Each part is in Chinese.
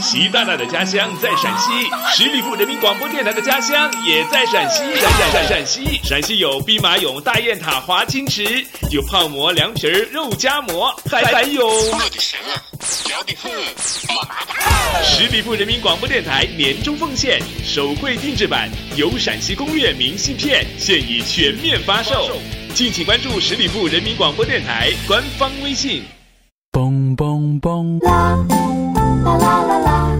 习大大的家乡在陕西，十里铺人民广播电台的家乡也在陕西。陕陕陕陕西，陕西有兵马俑、大雁塔、华清池，有泡馍、凉皮儿、肉夹馍，还还有。十里铺人民广播电台年终奉献手绘定制版《有陕西攻略》明信片，现已全面发售，敬请关注十里铺人民广播电台官方微信。嘣嘣嘣！啦啦啦啦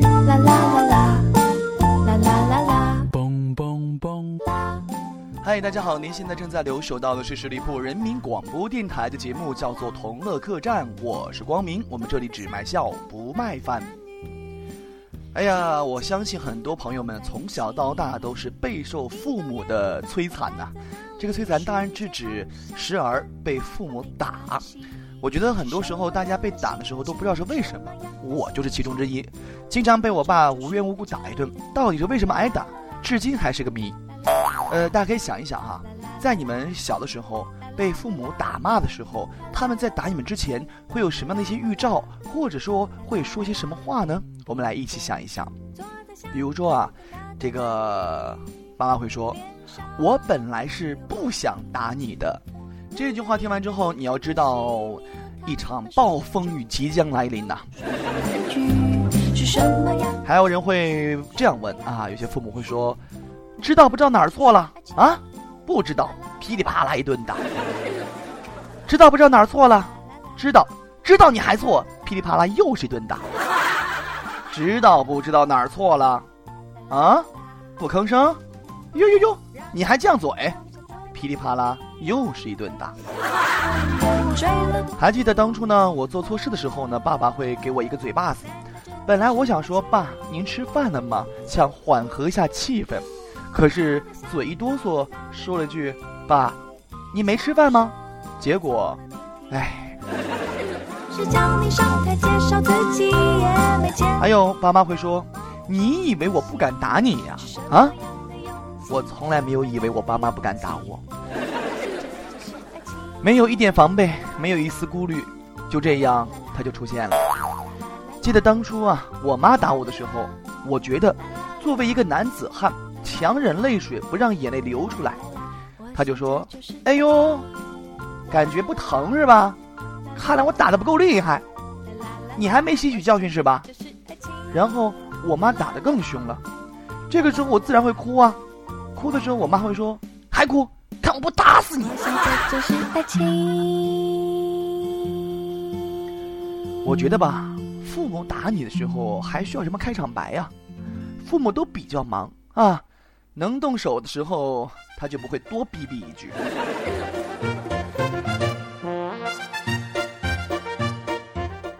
啦啦啦啦啦啦啦啦嘣嘣嘣嗨大家好您现在正在留守到的是十里铺人民广播电台的节目叫做同乐客栈我是光明我们这里只卖笑不卖饭。哎呀我相信很多朋友们从小到大都是备受父母的摧残呐。这个摧残当然是指时而被父母打。我觉得很多时候大家被打的时候都不知道是为什么，我就是其中之一，经常被我爸无缘无故打一顿，到底是为什么挨打，至今还是个谜。呃，大家可以想一想哈，在你们小的时候被父母打骂的时候，他们在打你们之前会有什么样的一些预兆，或者说会说些什么话呢？我们来一起想一想。比如说啊，这个妈妈会说：“我本来是不想打你的。”这句话听完之后，你要知道，一场暴风雨即将来临呐。还有人会这样问啊，有些父母会说：“知道不知道哪儿错了啊？不知道，噼里啪啦一顿打。知道不知道哪儿错了？知道，知道你还错，噼里啪啦又是一顿打。知道不知道哪儿错了？啊？不吭声？哟哟哟，你还犟嘴？噼里啪啦。”又是一顿打。还记得当初呢，我做错事的时候呢，爸爸会给我一个嘴巴子。本来我想说，爸，您吃饭了吗？想缓和一下气氛。可是嘴一哆嗦，说了句，爸，你没吃饭吗？结果，唉。还有爸妈会说，你以为我不敢打你呀？啊？我从来没有以为我爸妈不敢打我。没有一点防备，没有一丝顾虑，就这样他就出现了。记得当初啊，我妈打我的时候，我觉得作为一个男子汉，强忍泪水不让眼泪流出来，他就说：“哎呦，感觉不疼是吧？看来我打的不够厉害，你还没吸取教训是吧？”然后我妈打的更凶了，这个时候我自然会哭啊，哭的时候我妈会说：“还哭。”我不打死你！现在就是爱情我觉得吧，父母打你的时候还需要什么开场白呀？父母都比较忙啊，能动手的时候他就不会多逼逼一句。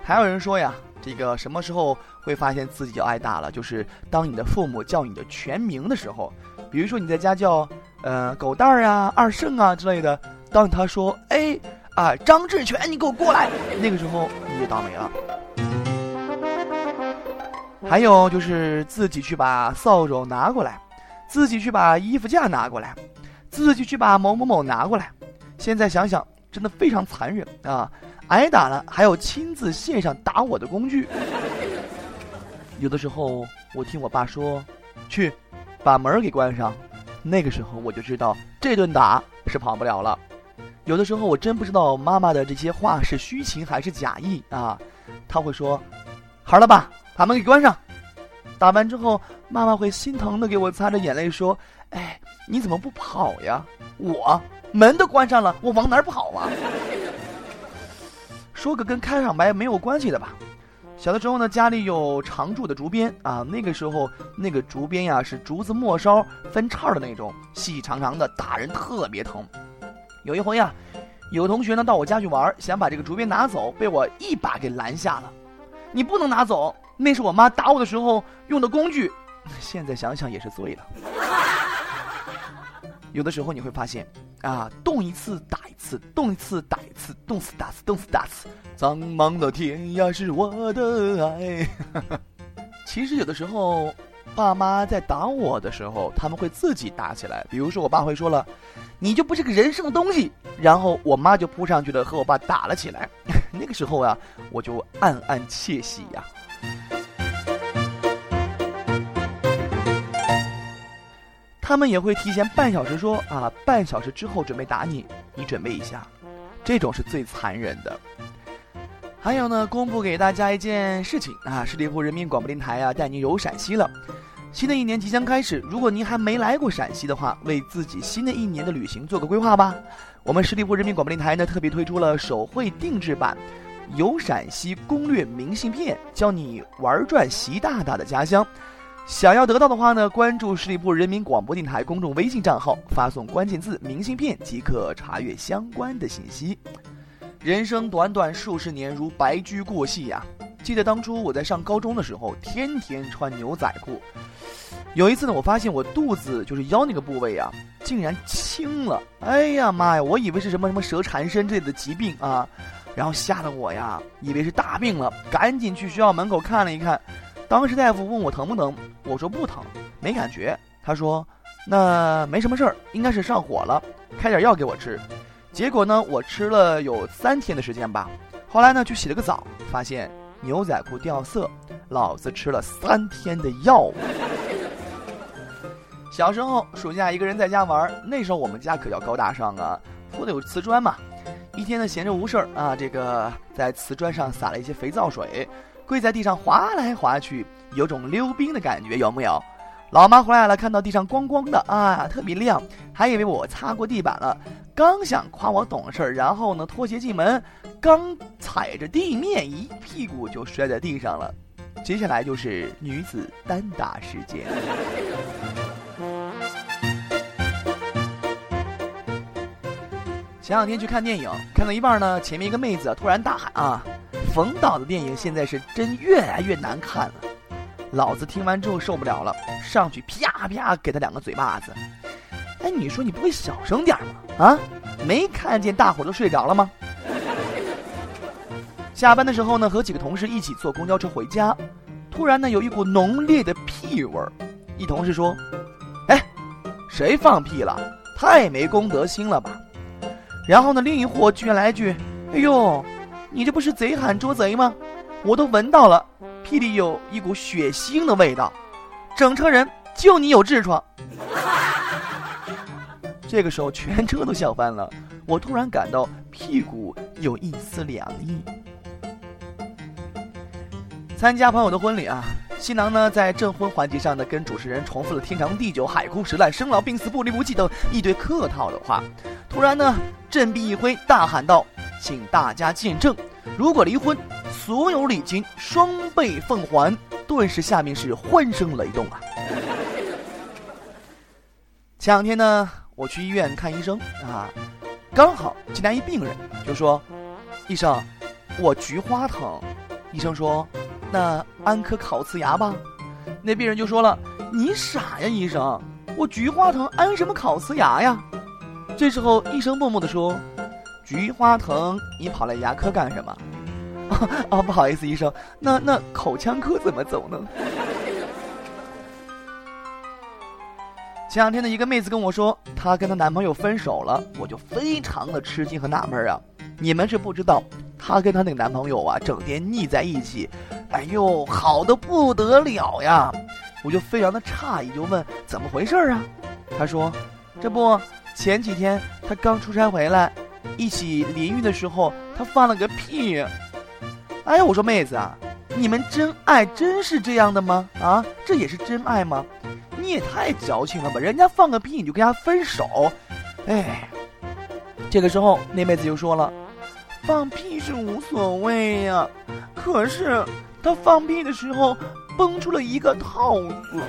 还有人说呀，这个什么时候会发现自己要挨打了？就是当你的父母叫你的全名的时候，比如说你在家叫。呃，狗蛋儿啊，二胜啊之类的。当他说“哎啊，张志全，你给我过来”，那个时候你就倒霉了。还有就是自己去把扫帚拿过来，自己去把衣服架拿过来，自己去把某某某拿过来。现在想想，真的非常残忍啊！挨打了还要亲自献上打我的工具。有的时候我听我爸说：“去，把门给关上。”那个时候我就知道这顿打是跑不了了。有的时候我真不知道妈妈的这些话是虚情还是假意啊。他会说：“孩儿了吧，把门给关上。”打完之后，妈妈会心疼的给我擦着眼泪说：“哎，你怎么不跑呀？我门都关上了，我往哪儿跑啊？” 说个跟开场白没有关系的吧。小的时候呢，家里有常驻的竹鞭啊。那个时候，那个竹鞭呀是竹子末梢分叉的那种，细细长长的，打人特别疼。有一回呀，有同学呢到我家去玩，想把这个竹鞭拿走，被我一把给拦下了。你不能拿走，那是我妈打我的时候用的工具。现在想想也是醉了。有的时候你会发现。啊，动一次打一次，动一次打一次，动次打次，动次打次。苍茫的天涯是我的爱。其实有的时候，爸妈在打我的时候，他们会自己打起来。比如说，我爸会说了：“你就不是个人生的东西。”然后我妈就扑上去了，和我爸打了起来。那个时候啊，我就暗暗窃喜呀。他们也会提前半小时说啊，半小时之后准备打你，你准备一下，这种是最残忍的。还有呢，公布给大家一件事情啊，十里铺人民广播电台啊，带您游陕西了。新的一年即将开始，如果您还没来过陕西的话，为自己新的一年的旅行做个规划吧。我们十里铺人民广播电台呢，特别推出了手绘定制版《游陕西攻略明信片》，教你玩转习大大的家乡。想要得到的话呢，关注十里铺人民广播电台公众微信账号，发送关键字“明信片”即可查阅相关的信息。人生短短数十年，如白驹过隙呀！记得当初我在上高中的时候，天天穿牛仔裤。有一次呢，我发现我肚子就是腰那个部位啊，竟然青了！哎呀妈呀，我以为是什么什么蛇缠身之类的疾病啊，然后吓得我呀，以为是大病了，赶紧去学校门口看了一看。当时大夫问我疼不疼，我说不疼，没感觉。他说，那没什么事儿，应该是上火了，开点药给我吃。结果呢，我吃了有三天的时间吧。后来呢，去洗了个澡，发现牛仔裤掉色，老子吃了三天的药。小时候暑假一个人在家玩，那时候我们家可叫高大上啊，铺的有瓷砖嘛。一天呢闲着无事儿啊，这个在瓷砖上撒了一些肥皂水，跪在地上滑来滑去，有种溜冰的感觉，有木有？老妈回来了，看到地上光光的啊，特别亮，还以为我擦过地板了。刚想夸我懂事儿，然后呢，拖鞋进门，刚踩着地面，一屁股就摔在地上了。接下来就是女子单打事件。前两天去看电影，看到一半呢，前面一个妹子突然大喊啊：“冯导的电影现在是真越来越难看了。”老子听完之后受不了了，上去啪啪给他两个嘴巴子。哎，你说你不会小声点吗？啊，没看见大伙都睡着了吗？下班的时候呢，和几个同事一起坐公交车回家，突然呢有一股浓烈的屁味儿。一同事说：“哎，谁放屁了？太没公德心了吧？”然后呢，另一货居然来一句：“哎呦，你这不是贼喊捉贼吗？我都闻到了。”屁里有一股血腥的味道，整车人就你有痔疮。这个时候全车都笑翻了，我突然感到屁股有一丝凉意。参加朋友的婚礼啊，新郎呢在证婚环节上呢跟主持人重复了天长地久、海枯石烂、生老病死、不离不弃等一堆客套的话，突然呢振臂一挥，大喊道：“请大家见证，如果离婚。”所有礼金双倍奉还，顿时下面是欢声雷动啊！前两天呢，我去医院看医生啊，刚好进来一病人，就说：“医生，我菊花疼。”医生说：“那安颗烤瓷牙吧。”那病人就说了：“你傻呀，医生，我菊花疼安什么烤瓷牙呀？”这时候医生默默的说：“菊花疼，你跑来牙科干什么？”啊，不好意思，医生，那那口腔科怎么走呢？前两天的一个妹子跟我说，她跟她男朋友分手了，我就非常的吃惊和纳闷啊。你们是不知道，她跟她那个男朋友啊，整天腻在一起，哎呦，好的不得了呀！我就非常的诧异，就问怎么回事啊？她说，这不前几天她刚出差回来，一起淋浴的时候，他放了个屁。哎，我说妹子啊，你们真爱真是这样的吗？啊，这也是真爱吗？你也太矫情了吧！人家放个屁你就跟他分手，哎，这个时候那妹子就说了，放屁是无所谓呀，可是他放屁的时候崩出了一个套子。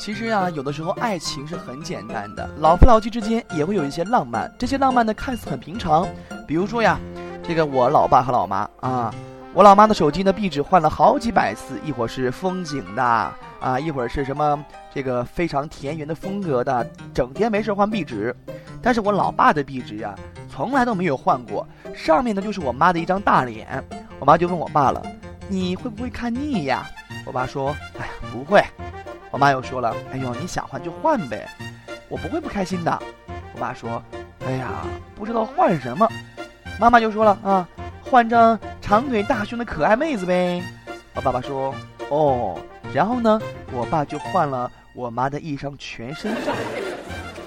其实呀，有的时候爱情是很简单的，老夫老妻之间也会有一些浪漫，这些浪漫呢看似很平常，比如说呀。这个我老爸和老妈啊，我老妈的手机呢壁纸换了好几百次，一会儿是风景的啊，一会儿是什么这个非常田园的风格的，整天没事换壁纸。但是我老爸的壁纸呀，从来都没有换过，上面呢就是我妈的一张大脸。我妈就问我爸了：“你会不会看腻呀？”我爸说：“哎呀，不会。”我妈又说了：“哎呦，你想换就换呗，我不会不开心的。”我爸说：“哎呀，不知道换什么。”妈妈就说了啊，换张长腿大胸的可爱妹子呗。我爸爸说，哦，然后呢，我爸就换了我妈的一张全身照。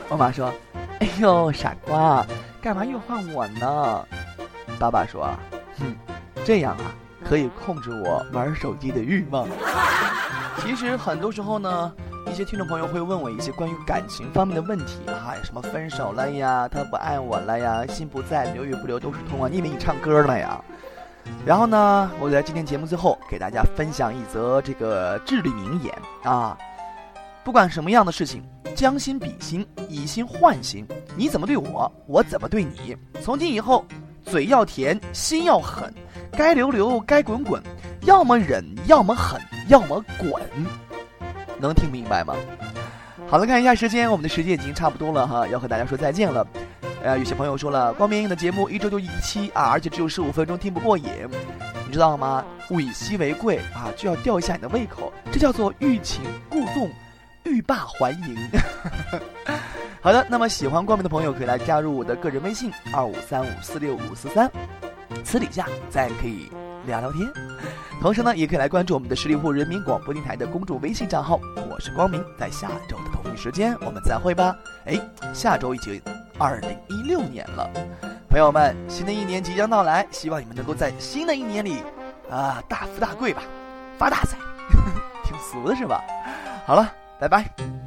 我妈说：“哎呦，傻瓜，干嘛又换我呢？”爸爸说：“哼，这样啊，可以控制我玩手机的欲望。”其实很多时候呢，一些听众朋友会问我一些关于感情方面的问题，哈，什么分手了呀，他不爱我了呀，心不在，留与不留都是痛啊，你以为你唱歌了呀？然后呢，我在今天节目最后给大家分享一则这个至理名言啊，不管什么样的事情，将心比心，以心换心，你怎么对我，我怎么对你。从今以后，嘴要甜，心要狠，该留留，该滚滚，要么忍，要么狠，要么滚。能听明白吗？好了，看一下时间，我们的时间已经差不多了哈，要和大家说再见了。呃，有些朋友说了，光明影的节目一周就一期啊，而且只有十五分钟，听不过瘾，你知道吗？物以稀为贵啊，就要吊一下你的胃口，这叫做欲擒故纵，欲罢还迎。好的，那么喜欢光明的朋友可以来加入我的个人微信二五三五四六五四三，私底下再可以聊聊天。同时呢，也可以来关注我们的十里铺人民广播电台的公众微信账号，我是光明，在下周的同一时间我们再会吧。哎，下周已经。二零一六年了，朋友们，新的一年即将到来，希望你们能够在新的一年里，啊，大富大贵吧，发大财，挺俗的是吧？好了，拜拜。